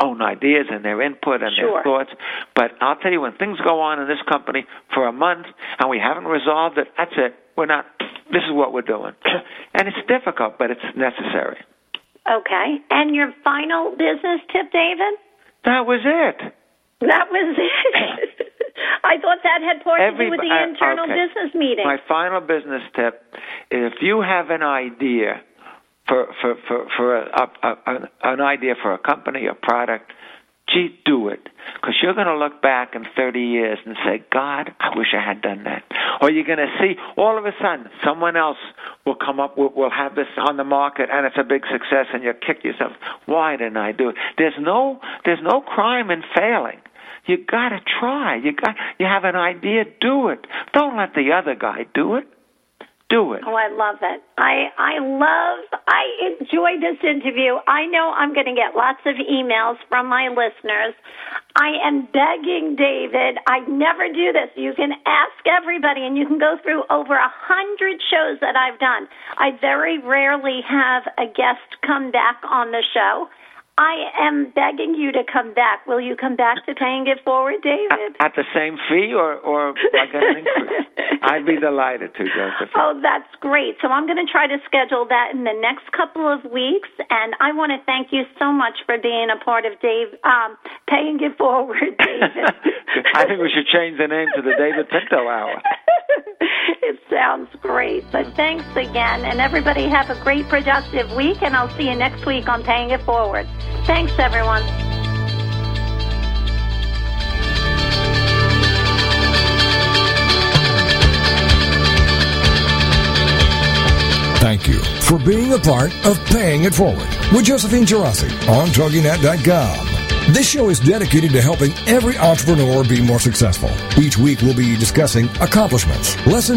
own ideas and their input and Sure. their thoughts. But I'll tell you, when things go on in this company for a month and we haven't resolved it, that's it. We're not. This is what we're doing, and it's difficult, but it's necessary. Okay. And your final business tip, David? That was it. That was it. I thought that had more to do with the uh, internal okay. business meeting. My final business tip is if you have an idea for for for, for a, a, a, an idea for a company, a product, gee, do it. Because you're going to look back in 30 years and say, God, I wish I had done that. Or you're going to see all of a sudden someone else will come up, will, will have this on the market, and it's a big success, and you kick yourself. Why didn't I do it? There's no, there's no crime in failing. You got to try. You got, you have an idea, do it. Don't let the other guy do it. Do it. Oh, I love it. I I love. I enjoy this interview. I know I'm going to get lots of emails from my listeners. I am begging David. I never do this. You can ask everybody, and you can go through over a hundred shows that I've done. I very rarely have a guest come back on the show. I am begging you to come back. Will you come back to paying it forward, David? At the same fee, or or get an increase? I'd be delighted to, Joseph. Oh, that's great. So I'm going to try to schedule that in the next couple of weeks. And I want to thank you so much for being a part of Dave, um, paying it forward, David. I think we should change the name to the David Pinto Hour. it sounds great. So thanks again. And everybody have a great, productive week. And I'll see you next week on Paying It Forward. Thanks, everyone. Thank you for being a part of Paying It Forward with Josephine Geraci on TogiNet.com. This show is dedicated to helping every entrepreneur be more successful. Each week we'll be discussing accomplishments, lessons